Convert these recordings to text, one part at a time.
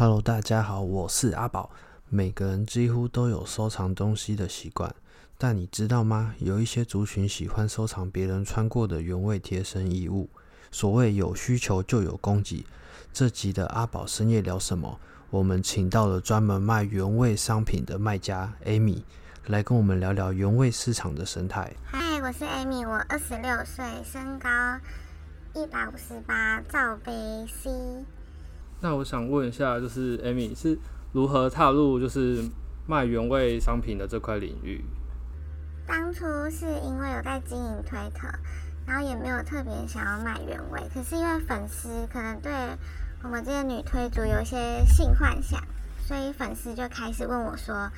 Hello，大家好，我是阿宝。每个人几乎都有收藏东西的习惯，但你知道吗？有一些族群喜欢收藏别人穿过的原味贴身衣物。所谓有需求就有供给。这集的阿宝深夜聊什么？我们请到了专门卖原味商品的卖家 Amy 来跟我们聊聊原味市场的生态。嗨，我是 Amy，我二十六岁，身高一百五十八，罩杯 C。那我想问一下，就是 Amy 是如何踏入就是卖原味商品的这块领域？当初是因为有在经营推特，然后也没有特别想要卖原味，可是因为粉丝可能对我们这些女推主有一些性幻想，所以粉丝就开始问我说，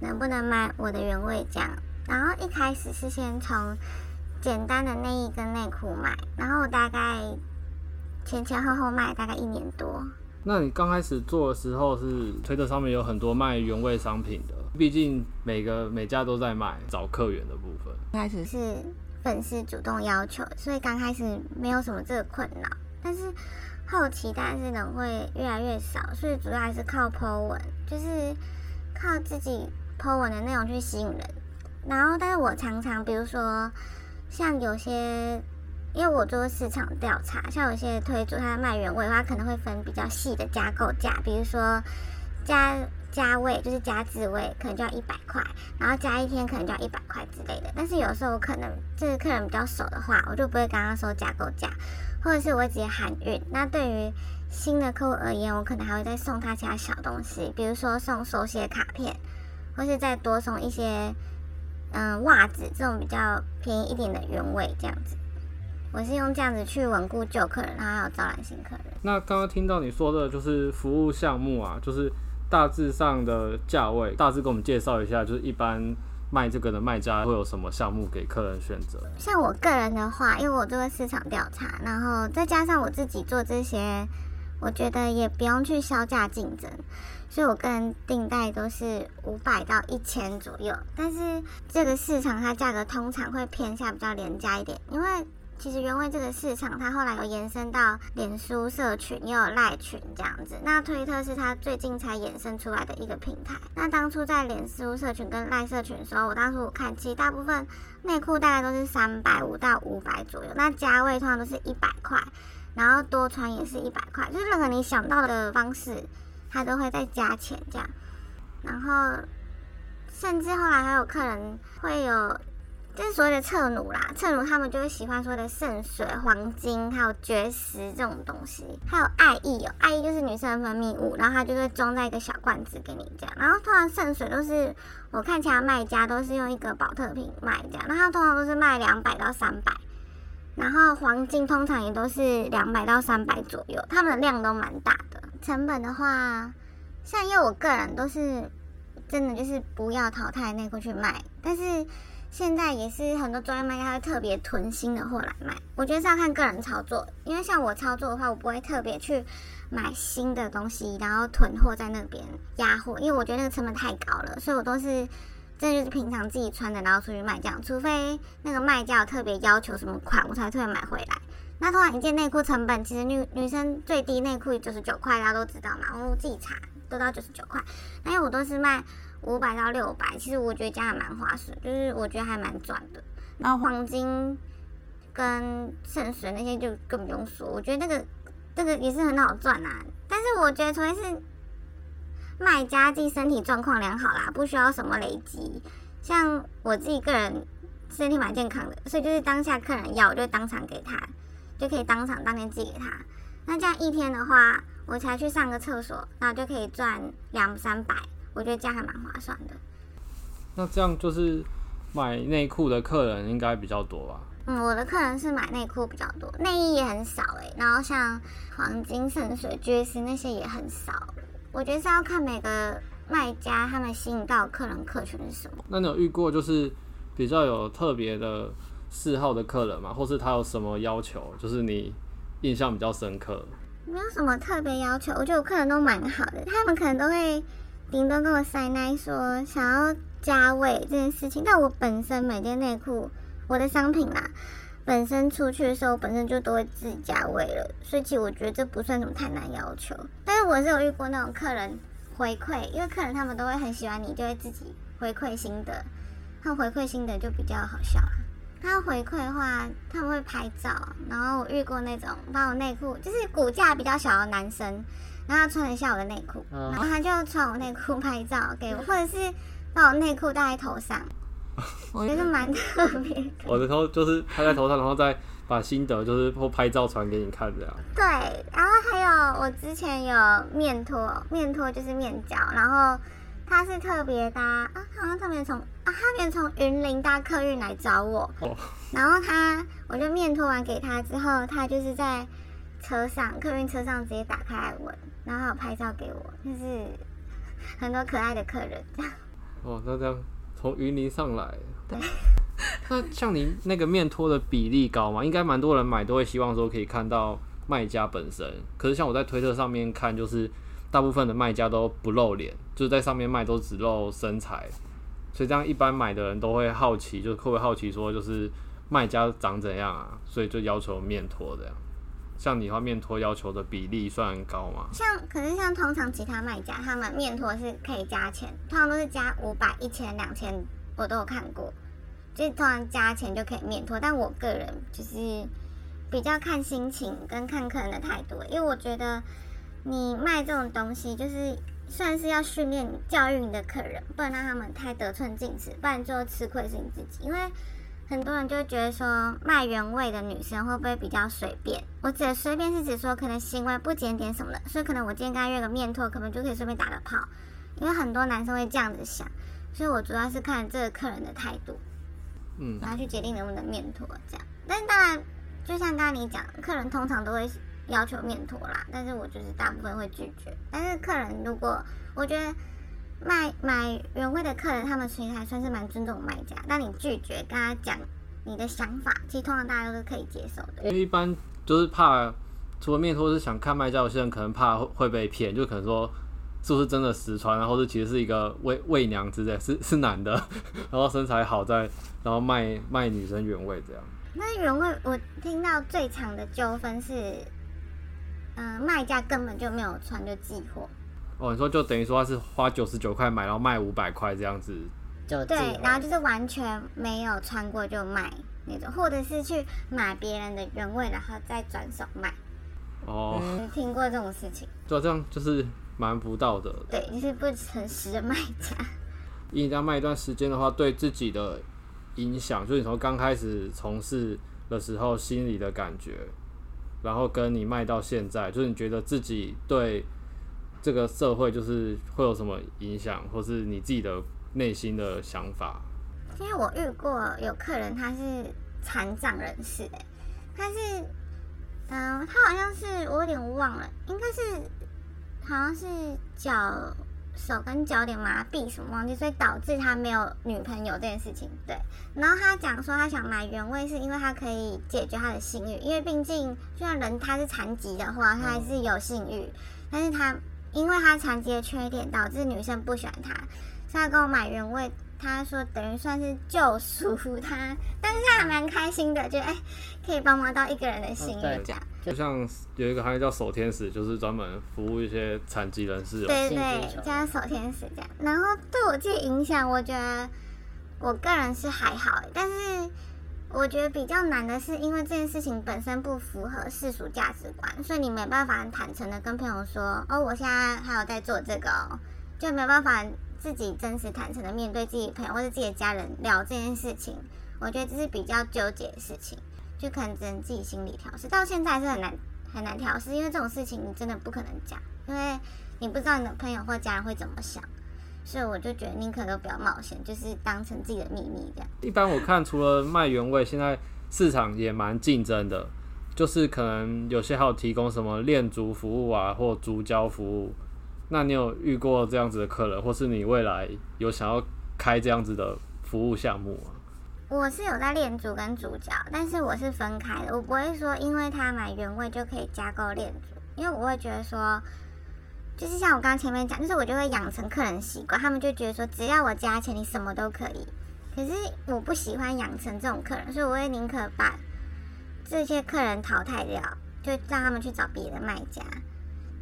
能不能卖我的原味这样。然后一开始是先从简单的内衣跟内裤卖，然后大概前前后后卖大概一年多。那你刚开始做的时候是推特上面有很多卖原味商品的，毕竟每个每家都在卖找客源的部分。开始是粉丝主动要求，所以刚开始没有什么这个困扰，但是后期但是人会越来越少，所以主要还是靠 po 文，就是靠自己 po 文的内容去吸引人。然后，但是我常常比如说像有些。因为我做市场调查，像有些推主他卖原味的话，可能会分比较细的加购价，比如说加加味就是加自味，可能就要一百块，然后加一天可能就要一百块之类的。但是有时候我可能这个客人比较熟的话，我就不会跟他收加购价，或者是我直接含运。那对于新的客户而言，我可能还会再送他其他小东西，比如说送手写卡片，或是再多送一些嗯袜子这种比较便宜一点的原味这样子。我是用这样子去稳固旧客人，然后还有招揽新客人。那刚刚听到你说的就是服务项目啊，就是大致上的价位，大致给我们介绍一下，就是一般卖这个的卖家会有什么项目给客人选择？像我个人的话，因为我做个市场调查，然后再加上我自己做这些，我觉得也不用去销价竞争，所以我个人定价都是五百到一千左右。但是这个市场它价格通常会偏向比较廉价一点，因为。其实原味这个市场，它后来有延伸到脸书社群，也有赖群这样子。那推特是它最近才衍生出来的一个平台。那当初在脸书社群跟赖社群的时候，我当初我看，其实大部分内裤大概都是三百五到五百左右。那加位通常都是一百块，然后多穿也是一百块，就是任何你想到的方式，它都会再加钱这样。然后甚至后来还有客人会有。就是所谓的侧奴啦，侧奴他们就会喜欢说的圣水、黄金，还有绝食这种东西，还有爱意哦，爱意就是女生的分泌物，然后它就会装在一个小罐子给你这样。然后通常圣水都是我看其他卖家都是用一个保特瓶卖这样，那它通常都是卖两百到三百，然后黄金通常也都是两百到三百左右，他们的量都蛮大的。成本的话，像因为我个人都是真的就是不要淘汰内裤去卖，但是。现在也是很多专业卖家会特别囤新的货来卖，我觉得是要看个人操作。因为像我操作的话，我不会特别去买新的东西，然后囤货在那边压货，因为我觉得那个成本太高了。所以我都是真的就是平常自己穿的，然后出去卖这样。除非那个卖家有特别要求什么款，我才特别买回来。那通常一件内裤成本，其实女女生最低内裤九十九块，大家都知道嘛，我自己查都到九十九块。那因为我都是卖。五百到六百，其实我觉得这样还蛮划算，就是我觉得还蛮赚的。然后黄金跟圣水那些就更不用说，我觉得那个这个也是很好赚啊。但是我觉得除非是卖家自己身体状况良好啦，不需要什么累积。像我自己个人身体蛮健康的，所以就是当下客人要，我就当场给他，就可以当场当天寄给他。那这样一天的话，我才去上个厕所，然后就可以赚两三百。我觉得这样还蛮划算的。那这样就是买内裤的客人应该比较多吧？嗯，我的客人是买内裤比较多，内衣也很少哎。然后像黄金、圣水、爵士那些也很少。我觉得是要看每个卖家他们吸引到客人客群是什么。那你有遇过就是比较有特别的嗜好的客人吗？或是他有什么要求，就是你印象比较深刻？没有什么特别要求，我觉得我客人都蛮好的，他们可能都会。顶多跟我塞奶说想要加味这件事情，但我本身每件内裤，我的商品啦，本身出去的时候，本身就都会自己加味了，所以其实我觉得这不算什么太难要求。但是我是有遇过那种客人回馈，因为客人他们都会很喜欢你，就会自己回馈心得。他回馈心得就比较好笑。他回馈的话，他们会拍照，然后我遇过那种把我内裤，就是骨架比较小的男生，然后他穿一下我的内裤，然后他就穿我内裤拍照给我，或者是把我内裤戴在头上。我觉得蛮特别。我的头就是拍在头上，然后再把心得就是或拍照传给你看这样。对，然后还有我之前有面托，面托就是面交，然后他是特别搭啊，好像特别从啊，他别从云林搭客运来找我。哦。然后他，我就面托完给他之后，他就是在车上客运车上直接打开来闻，然后还有拍照给我，就是很多可爱的客人这样。哦，那这样。从云林上来，对。那像您那个面托的比例高吗？应该蛮多人买都会希望说可以看到卖家本身。可是像我在推特上面看，就是大部分的卖家都不露脸，就是在上面卖都只露身材。所以这样一般买的人都会好奇，就是会不会好奇说就是卖家长怎样啊？所以就要求面托这样。像你的话，面托要求的比例算高吗？像，可是像通常其他卖家，他们面托是可以加钱，通常都是加五百、一千、两千，我都有看过，就是通常加钱就可以面托。但我个人就是比较看心情跟看客人的态度，因为我觉得你卖这种东西，就是算是要训练、教育你的客人，不能让他们太得寸进尺，不然最后吃亏是你自己，因为。很多人就觉得说卖原味的女生会不会比较随便？我指的随便是指说可能行为不检点什么的，所以可能我今天跟他约个面托，可能就可以顺便打个炮。因为很多男生会这样子想，所以我主要是看这个客人的态度，嗯，然后去决定能不能面托这样。但是当然，就像刚刚你讲，客人通常都会要求面托啦，但是我就是大部分会拒绝。但是客人如果我觉得。卖买原味的客人，他们其实还算是蛮尊重卖家。但你拒绝跟他讲你的想法，其实通常大家都是可以接受的。因为一般就是怕，除了面托是想看卖家，有些人可能怕会被骗，就可能说是不是真的实穿，然后是其实是一个伪伪娘之类，是是男的，然后身材好在，然后卖卖女生原味这样。那原味我听到最长的纠纷是，嗯、呃，卖家根本就没有穿就寄货。哦，你说就等于说他是花九十九块买，然后卖五百块这样子，就对，然后就是完全没有穿过就卖那种，或者是去买别人的原味，然后再转手卖。哦，嗯，听过这种事情？对，这样就是蛮不道德的。对，你是不诚实的卖家。以你这样卖一段时间的话，对自己的影响，就是你从刚开始从事的时候心里的感觉，然后跟你卖到现在，就是你觉得自己对。这个社会就是会有什么影响，或是你自己的内心的想法？因为我遇过有客人，他是残障人士，哎，他是，嗯，他好像是我有点忘了，应该是好像是脚手跟脚点麻痹什么忘记，所以导致他没有女朋友这件事情。对，然后他讲说他想买原味，是因为他可以解决他的性欲，因为毕竟就算人他是残疾的话，他还是有性欲，但是他。因为他残疾的缺点，导致女生不喜欢他，所以他跟我买原味。他说等于算是救赎他，但是他还蛮开心的，觉得哎，可以帮忙到一个人的心意这样。就像有一个行业叫守天使，就是专门服务一些残疾人士。对对对，叫守天使这样。然后对我自己影响，我觉得我个人是还好，但是。我觉得比较难的是，因为这件事情本身不符合世俗价值观，所以你没办法很坦诚的跟朋友说，哦，我现在还有在做这个哦，就没有办法自己真实坦诚的面对自己朋友或者自己的家人聊这件事情。我觉得这是比较纠结的事情，就可能只能自己心里调试。到现在还是很难很难调试，因为这种事情你真的不可能讲，因为你不知道你的朋友或家人会怎么想。所以我就觉得宁可都不要冒险，就是当成自己的秘密这样。一般我看除了卖原味，现在市场也蛮竞争的，就是可能有些还有提供什么恋足服务啊，或足胶服务。那你有遇过这样子的客人，或是你未来有想要开这样子的服务项目吗？我是有在练足跟足交，但是我是分开的，我不会说因为他买原味就可以加购练足，因为我会觉得说。就是像我刚刚前面讲，就是我就会养成客人习惯，他们就觉得说只要我加钱，你什么都可以。可是我不喜欢养成这种客人，所以我会宁可把这些客人淘汰掉，就让他们去找别的卖家。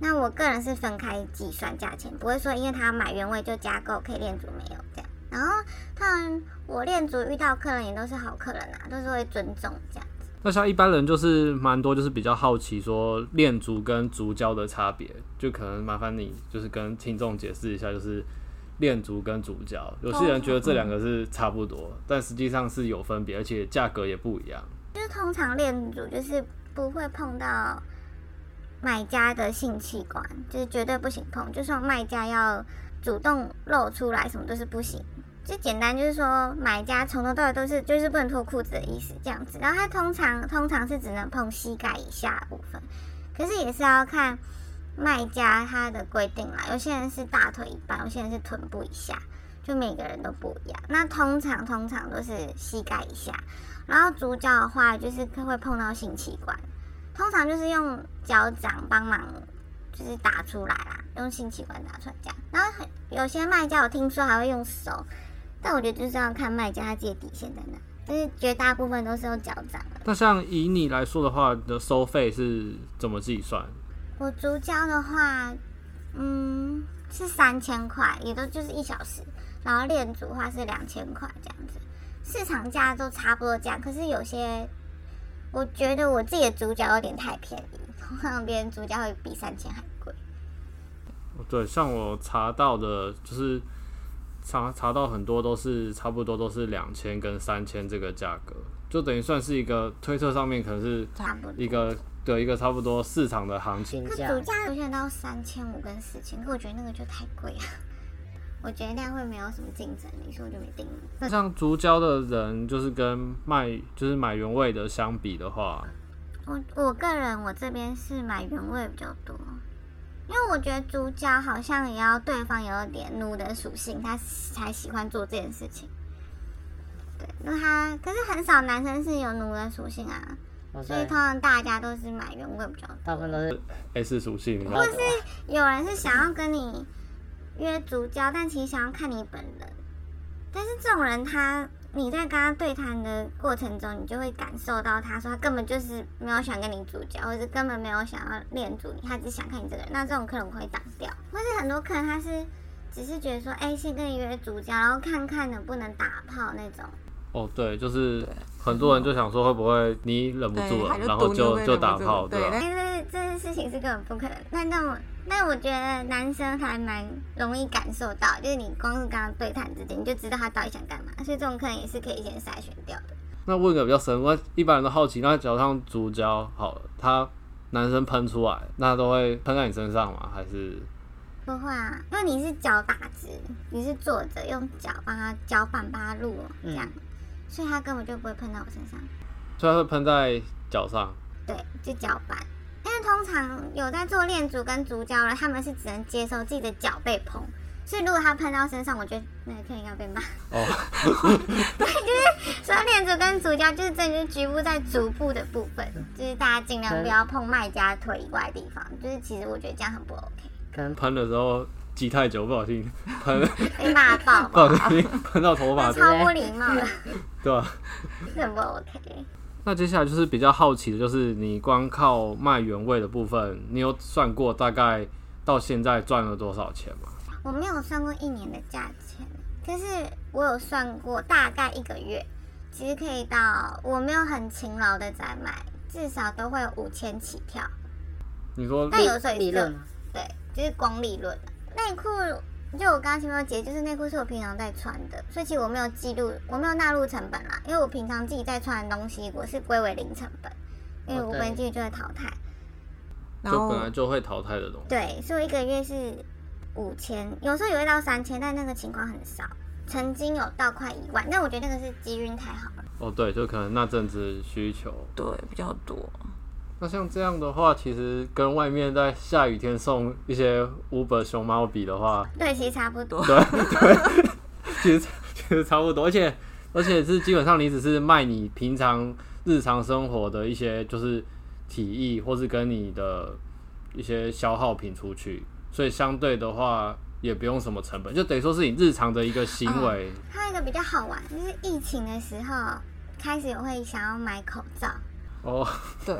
那我个人是分开计算价钱，不会说因为他买原味就加购，可以练足没有这样。然后当然我练足遇到客人也都是好客人啊，都是会尊重这样。那像一般人就是蛮多，就是比较好奇说练足跟足胶的差别，就可能麻烦你就是跟听众解释一下，就是练足跟足胶。有些人觉得这两个是差不多，但实际上是有分别，而且价格也不一样。就是通常练足就是不会碰到。买家的性器官就是绝对不行碰，就算卖家要主动露出来，什么都是不行。就简单就是说，买家从头到尾都是就是不能脱裤子的意思，这样子。然后他通常通常是只能碰膝盖以下部分，可是也是要看卖家他的规定啦。有些人是大腿一半，有些人是臀部以下，就每个人都不一样。那通常通常都是膝盖以下，然后主角的话就是会碰到性器官。通常就是用脚掌帮忙，就是打出来啦，用性器官打出来这样。然后有些卖家我听说还会用手，但我觉得就是要看卖家他自己的底线在哪。就是绝大部分都是用脚掌的。那像以你来说的话，你的收费是怎么计算？我足交的话，嗯，是三千块，也都就是一小时。然后练足的话是两千块这样子，市场价都差不多这样。可是有些。我觉得我自己的足交有点太便宜，通常别人足交会比三千还贵。对，像我查到的，就是查查到很多都是差不多都是两千跟三千这个价格，就等于算是一个推特上面可能是一个对一个差不多市场的行情价。主价出现到三千五跟四千，可我觉得那个就太贵了。我觉得那样会没有什么竞争力，所以我就没订。那像足胶的人，就是跟卖就是买原味的相比的话，我我个人我这边是买原味比较多，因为我觉得主角好像也要对方有点奴的属性，他才喜欢做这件事情。对，那他可是很少男生是有奴的属性啊，所以通常大家都是买原味比较多，大部分都是 S 属性，或是有人是想要跟你。约足交，但其实想要看你本人。但是这种人，他你在跟他对谈的过程中，你就会感受到他说他根本就是没有想跟你主角，或者是根本没有想要恋足你，他只想看你这个人。那这种客人我会挡掉。或是很多客人他是只是觉得说，哎、先跟你约主角，然后看看能不能打炮那种。哦，对，就是很多人就想说，会不会你忍不住了，然后就就打炮，对吧？但是这件事情是根本不可能。那那我那我觉得男生还蛮容易感受到，就是你光是跟他对谈之间，你就知道他到底想干嘛，所以这种客人也是可以先筛选掉的。那问个比较深，我一般人都好奇，那脚上足胶好了，他男生喷出来，那都会喷在你身上吗？还是不会啊？因为你是脚打直，你是坐着用脚帮他脚板帮他录这样，嗯、所以他根本就不会喷到我身上。所以他会喷在脚上？对，就脚板。因为通常有在做练足跟足胶了，他们是只能接受自己的脚被碰，所以如果他喷到身上，我觉得那个客人要被骂。哦，对，就是说练足跟足胶，就是真的就是局部在足部的部分，就是大家尽量不要碰卖家腿以外的地方。就是其实我觉得这样很不 OK。可能喷的时候挤太久不小心 喷，被骂爆，不小心喷到头发，超不礼貌的，对吧？很不 OK。那接下来就是比较好奇的，就是你光靠卖原味的部分，你有算过大概到现在赚了多少钱吗？我没有算过一年的价钱，可是我有算过大概一个月，其实可以到我没有很勤劳的在卖，至少都会有五千起跳。你说？但有时候利润？对，就是光利润。内裤。就我刚刚前面有解，就是内裤是我平常在穿的，所以其实我没有记录，我没有纳入成本啦，因为我平常自己在穿的东西，我是归为零成本，因为我本身自己就会淘汰，就本来就会淘汰的东西。对，所以我一个月是五千，有时候也会到三千，但那个情况很少，曾经有到快一万，但我觉得那个是机运太好了。哦，对，就可能那阵子需求对比较多。那像这样的话，其实跟外面在下雨天送一些 Uber 熊猫比的话，对，其实差不多。对对，其实其实差不多，而且而且是基本上你只是卖你平常日常生活的一些就是体液，或是跟你的一些消耗品出去，所以相对的话也不用什么成本，就等于说是你日常的一个行为。还有一个比较好玩，就是疫情的时候开始也会想要买口罩。哦，对。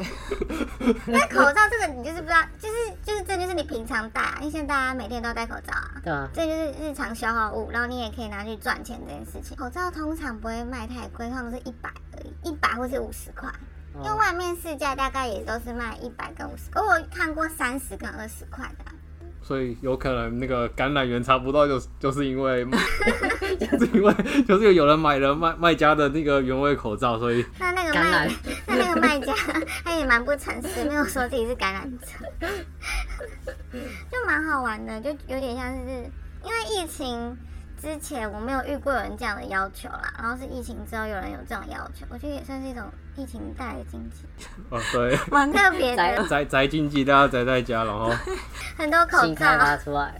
那口罩这个你就是不知道，就是就是这就是你平常戴啊，因为现在大家每天都戴口罩啊。对啊。这就是日常消耗物，然后你也可以拿去赚钱这件事情。口罩通常不会卖太贵，通常都是一百而已，一百或是五十块。因为外面市价大概也都是卖一百跟五十，可我看过三十跟二十块的啊。所以有可能那个感染源查不到，就是 就是因为，就是因为就是有人买了卖卖家的那个原味口罩，所以那那个卖感染那那个卖家 他也蛮不诚实，没有说自己是感染者，就蛮好玩的，就有点像是因为疫情。之前我没有遇过有人这样的要求啦，然后是疫情之后有人有这种要求，我觉得也算是一种疫情带来的经济。哦，对，蛮特别的。宅宅经济，大家宅在家，然后 很多口罩拿出来。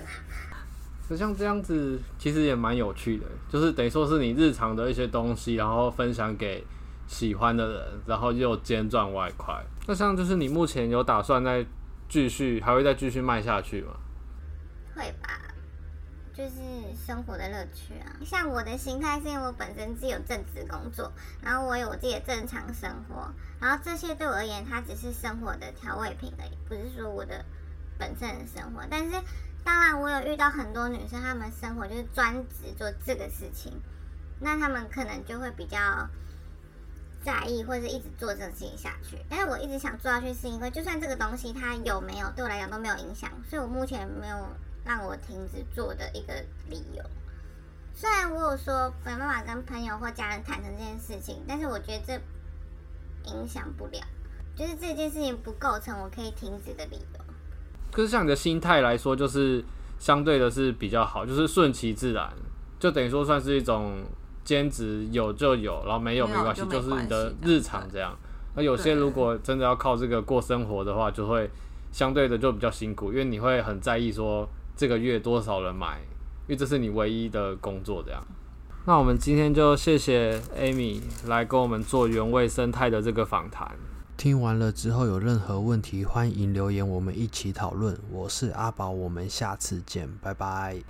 就像这样子，其实也蛮有趣的，就是等于说是你日常的一些东西，然后分享给喜欢的人，然后又兼赚外快。那像就是你目前有打算再继续，还会再继续卖下去吗？会吧。就是生活的乐趣啊，像我的心态是因为我本身自己有正职工作，然后我有我自己的正常生活，然后这些对我而言，它只是生活的调味品而已，不是说我的本身的生活。但是当然，我有遇到很多女生，她们生活就是专职做这个事情，那她们可能就会比较在意，或者是一直做这个事情下去。但是我一直想做下去，是因为就算这个东西它有没有对我来讲都没有影响，所以我目前没有。让我停止做的一个理由，虽然我有说没办法跟朋友或家人坦诚这件事情，但是我觉得这影响不了，就是这件事情不构成我可以停止的理由。可是像你的心态来说，就是相对的是比较好，就是顺其自然，就等于说算是一种兼职，有就有，然后没有没关系，就，是你的日常这样。那有些如果真的要靠这个过生活的话，就会相对的就比较辛苦，因为你会很在意说。这个月多少人买？因为这是你唯一的工作，这样。那我们今天就谢谢 Amy 来跟我们做原味生态的这个访谈。听完了之后有任何问题，欢迎留言，我们一起讨论。我是阿宝，我们下次见，拜拜。